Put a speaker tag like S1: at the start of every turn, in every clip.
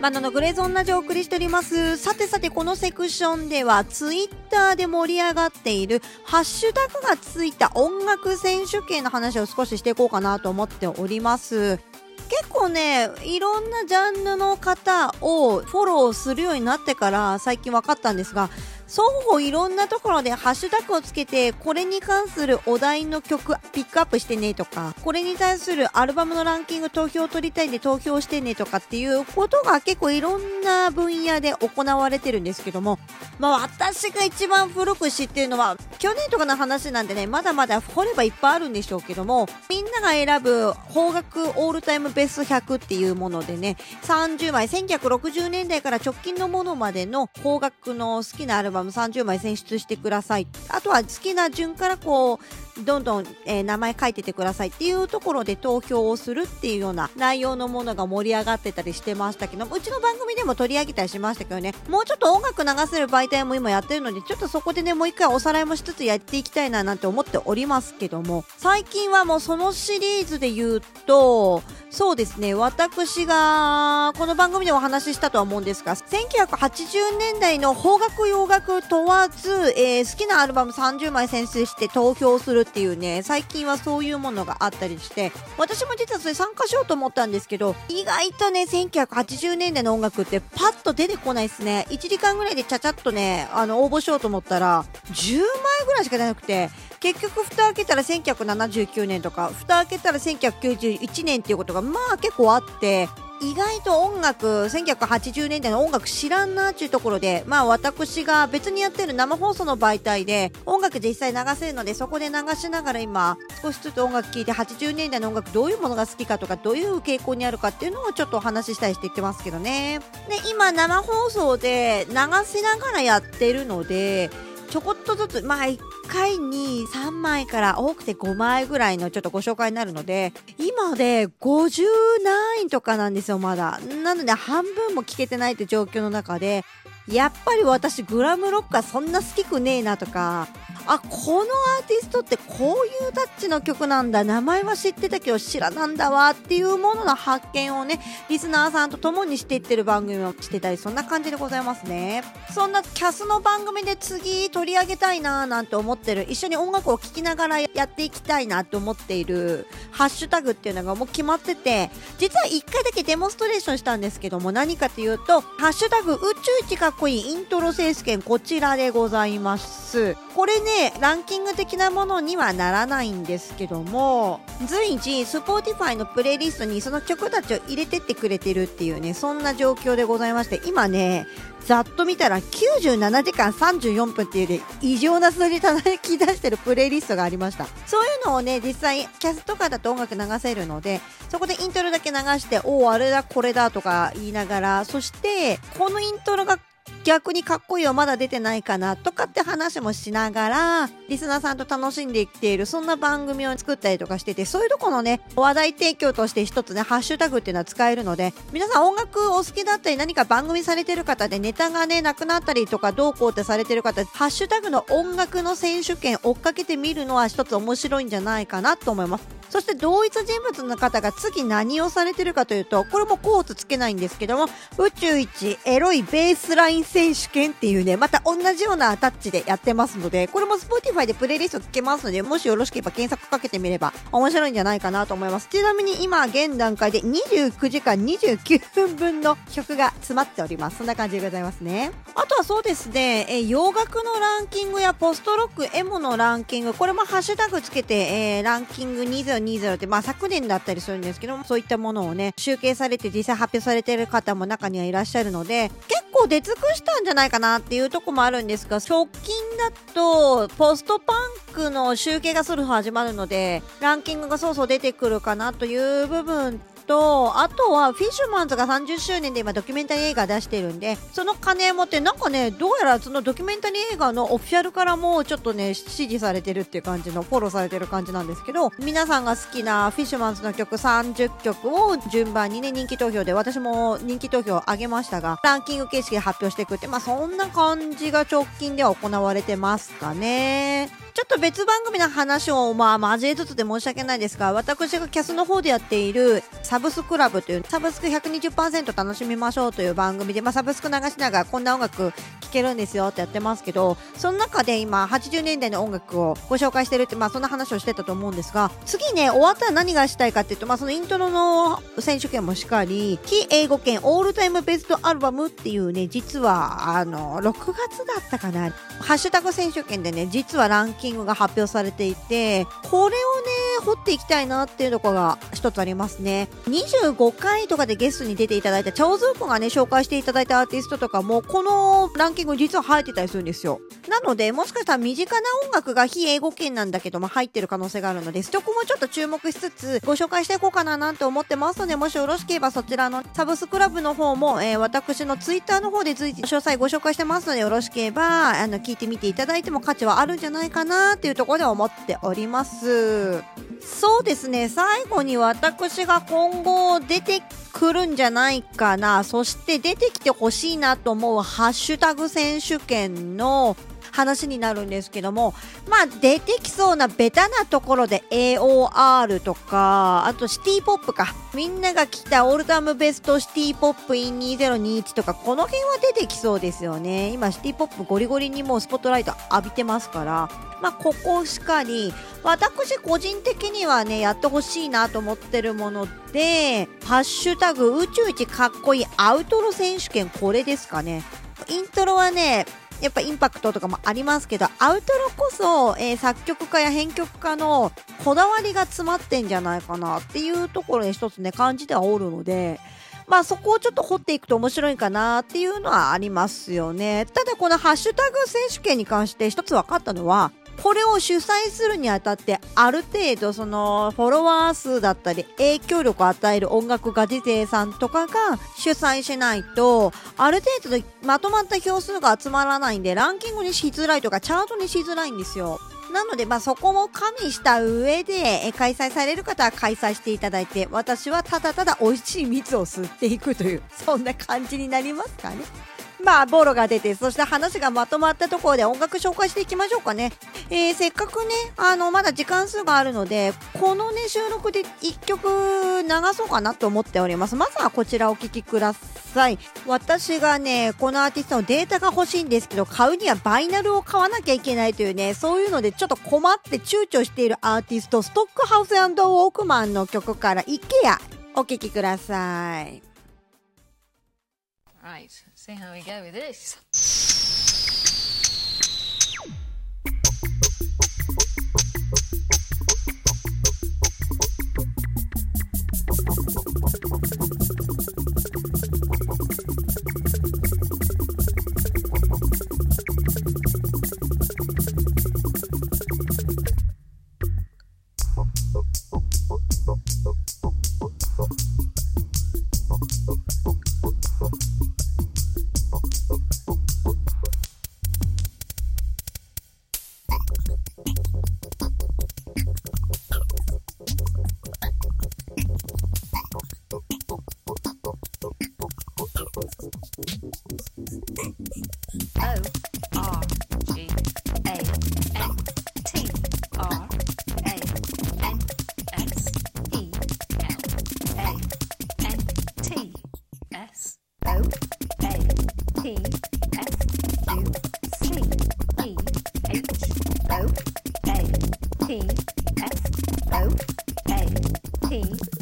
S1: バナのグレーゾーンラジオをお送りしております。さてさて、このセクションでは、ツイッターで盛り上がっている、ハッシュタグがついた音楽選手権の話を少ししていこうかなと思っております。結構ね、いろんなジャンルの方をフォローするようになってから最近分かったんですが、双方いろんなところでハッシュタグをつけて、これに関するお題の曲ピックアップしてねとか、これに対するアルバムのランキング投票を取りたいんで投票してねとかっていうことが結構いろんな分野で行われてるんですけども、まあ私が一番古く知ってるのは、去年とかの話なんでね、まだまだ掘ればいっぱいあるんでしょうけども、みんなが選ぶ邦楽オールタイムベスト100っていうものでね、30枚、1960年代から直近のものまでの邦楽の好きなアルバムバム30枚選出してください。あとは好きな順からこう、どんどん、えー、名前書いててくださいっていうところで投票をするっていうような内容のものが盛り上がってたりしてましたけどうちの番組でも取り上げたりしましたけどねもうちょっと音楽流せる媒体も今やってるのでちょっとそこでねもう一回おさらいもしつつやっていきたいななんて思っておりますけども最近はもうそのシリーズで言うとそうですね私がこの番組でお話ししたとは思うんですが1980年代の邦楽洋楽問わず、えー、好きなアルバム30枚選出して投票するっていうね、最近はそういうものがあったりして、私も実はそれ参加しようと思ったんですけど、意外とね、1980年代の音楽ってパッと出てこないですね。1時間ぐらいでちゃちゃっとね、あの、応募しようと思ったら、10枚ぐらいしか出なくて、結局蓋開けたら1979年とか、蓋開けたら1991年っていうことがまあ結構あって、意外と音楽、1980年代の音楽知らんなっていうところで、まあ私が別にやってる生放送の媒体で音楽実際流せるので、そこで流しながら今、少しずつ音楽聴いて80年代の音楽どういうものが好きかとか、どういう傾向にあるかっていうのをちょっとお話ししたりして言ってますけどね。で、今生放送で流しながらやってるので、ちょこっとずつ、まあ回に3枚から多くて5枚ぐらいのちょっとご紹介になるので、今で50何位とかなんですよ、まだ。なので半分も聞けてないって状況の中で、やっぱり私グラムロックはそんな好きくねえなとか、あ、このアーティストってこういうタッチの曲なんだ、名前は知ってたけど知らなんだわっていうものの発見をね、リスナーさんと共にしていってる番組をしてたり、そんな感じでございますね。そんなキャスの番組で次取り上げたいなーなんて思ってる、一緒に音楽を聴きながらやっていきたいなって思っているハッシュタグっていうのがもう決まってて、実は1回だけデモンストレーションしたんですけども、何かというと、ハッシュタグ宇宙一かっこいいイントロ選手権こちらでございます。これね、ランキング的なものにはならないんですけども、随時、 Spotify のプレイリストにその曲たちを入れてってくれてるっていうね、そんな状況でございまして、今ね、ざっと見たら97時間34分っていうね、異常な数字叩き出してるプレイリストがありました。そういうのをね、実際、キャスとかだと音楽流せるので、そこでイントロだけ流して、おお、あれだ、これだとか言いながら、そして、このイントロが逆にかっこいいよまだ出てないかなとかって話もしながらリスナーさんと楽しんでいっているそんな番組を作ったりとかしててそういうとこのね話題提供として一つねハッシュタグっていうのは使えるので皆さん音楽お好きだったり何か番組されてる方でネタがねなくなったりとかどうこうってされてる方ハッシュタグの音楽の選手権追っかけてみるのは一つ面白いんじゃないかなと思います。そして同一人物の方が次何をされてるかというと、これもコーツつけないんですけども、宇宙一エロいベースライン選手権っていうね、また同じようなタッチでやってますので、これも Spotify でプレイリストつけますので、もしよろしければ検索かけてみれば面白いんじゃないかなと思います。ちなみに今現段階で29時間29分分の曲が詰まっております。そんな感じでございますね。あとはそうですね、え洋楽のランキングやポストロック、エモのランキング、これもハッシュタグつけて、えー、ランキング20 2020って、まあ昨年だったりするんですけどそういったものをね、集計されて実際発表されてる方も中にはいらっしゃるので、結構出尽くしたんじゃないかなっていうとこもあるんですが、直近だと、ポストパンクの集計がする始まるので、ランキングがそうそう出てくるかなという部分と、あとはフィッシュマンズが30周年で今ドキュメンタリー映画出してるんで、その金持ってなんかね、どうやらそのドキュメンタリー映画のオフィシャルからもちょっとね、支持されてるっていう感じの、フォローされてる感じなんですけど、皆さんが好きなフィッシュマンズの曲30曲を順番にね、人気投票で、私も人気投票を上げましたが、ランキング形式で発表していくって、まあそんな感じが直近では行われてますかね。ちょっと別番組の話をまあ交えつつで申し訳ないですが、私がキャスの方でやっているサブスクラブというサブスク120%楽しみましょうという番組で、まあ、サブスク流しながらこんな音楽聴けるんですよってやってますけど、その中で今80年代の音楽をご紹介してるって、まあそんな話をしてたと思うんですが、次ね、終わったら何がしたいかっていうと、まあそのイントロの選手権もしっかり、非英語圏オールタイムベストアルバムっていうね、実はあの、6月だったかな、ハッシュタグ選手権でね、実はランキングキングが発表されていて、これをね、掘っていきたいなっていうところが一つありますね。25回とかでゲストに出ていただいたチャオズーコがね、紹介していただいたアーティストとかも、このランキング実は入ってたりするんですよ。なので、もしかしたら身近な音楽が非英語圏なんだけども入ってる可能性があるので、そこもちょっと注目しつつ、ご紹介していこうかななんて思ってますので、もしよろしければそちらのサブスクラブの方も、えー、私のツイッターの方で随時詳細ご紹介してますので、よろしければ、あの、聞いてみていただいても価値はあるんじゃないかなっていうところで思っております。そうですね、最後に私が今後出てくるんじゃないかな、そして出てきてほしいなと思うハッシュタグ選手権の話になるんですけども、まあ出てきそうなベタなところで AOR とか、あとシティポップか。みんなが来たオールタムベストシティポップ in 2021とか、この辺は出てきそうですよね。今シティポップゴリゴリにもうスポットライト浴びてますから、まあここしかり、私個人的にはね、やってほしいなと思ってるもので、ハッシュタグ宇宙一かっこいいアウトロ選手権これですかね。イントロはね、やっぱインパクトとかもありますけど、アウトロこそ、えー、作曲家や編曲家のこだわりが詰まってんじゃないかなっていうところに一つね、感じてはおるので、まあそこをちょっと掘っていくと面白いかなっていうのはありますよね。ただこのハッシュタグ選手権に関して一つ分かったのは、これを主催するにあたってある程度そのフォロワー数だったり影響力を与える音楽家ディゼさんとかが主催しないとある程度まとまった票数が集まらないんでランキングにしづらいとかチャートにしづらいんですよ。なので、まあ、そこも加味した上で、開催される方は開催していただいて、私はただただ美味しい蜜を吸っていくという、そんな感じになりますかね。まあ、ボロが出て、そして話がまとまったところで音楽紹介していきましょうかね。えー、せっかくね、あの、まだ時間数があるので、このね、収録で1曲流そうかなと思っております。まずはこちらお聴きください。私がね、このアーティストのデータが欲しいんですけど、買うにはバイナルを買わなきゃいけないというね、そういうのでちょっと困って躊躇しているアーティスト、ストックハウスウォークマンの曲から、イケア、お聴きください。Right, see how we go with this.
S2: O R G A N T R A N S E L A N T S O A P F U C E H O A P F O A P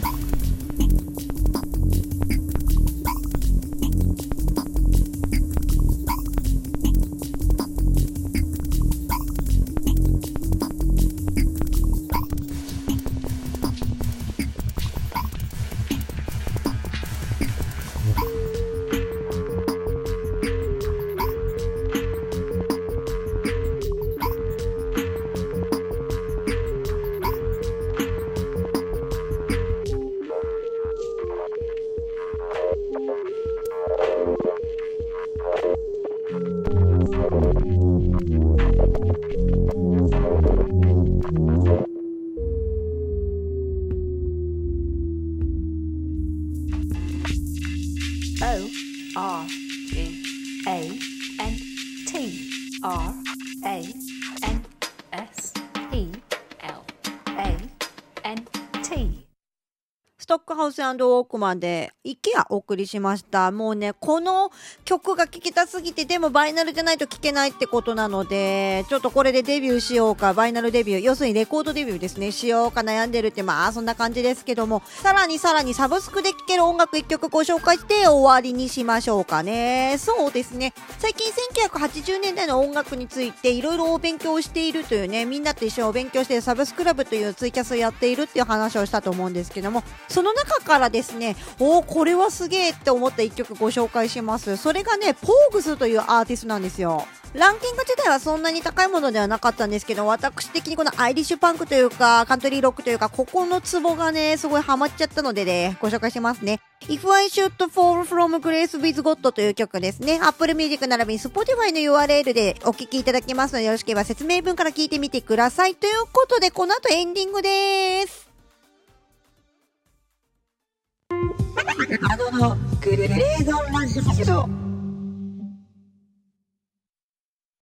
S2: Bye. R E A N T R A.
S1: ストックハウスウォークマンで、イケアお送りしました。もうね、この曲が聴きたすぎて、でもバイナルじゃないと聴けないってことなので、ちょっとこれでデビューしようか、バイナルデビュー、要するにレコードデビューですね、しようか悩んでるって、まあそんな感じですけども、さらにさらにサブスクで聴ける音楽一曲ご紹介して終わりにしましょうかね。そうですね、最近1980年代の音楽についていろいろお勉強しているというね、みんなと一緒にお勉強してサブスクラブというツイキャスをやっているっていう話をしたと思うんですけども、そのの中からですね、おーこれはすげえって思った一曲ご紹介します。それがね、ポーグスというアーティストなんですよ。ランキング自体はそんなに高いものではなかったんですけど、私的にこのアイリッシュパンクというか、カントリーロックというか、ここのツボがね、すごいハマっちゃったのでね、ご紹介しますね。If I Should Fall From Grace With God という曲ですね。Apple Music 並びに Spotify の URL でお聴きいただけますので、よろしければ説明文から聞いてみてください。ということで、この後エンディングです。
S3: 謎ののグレーゾンラジオ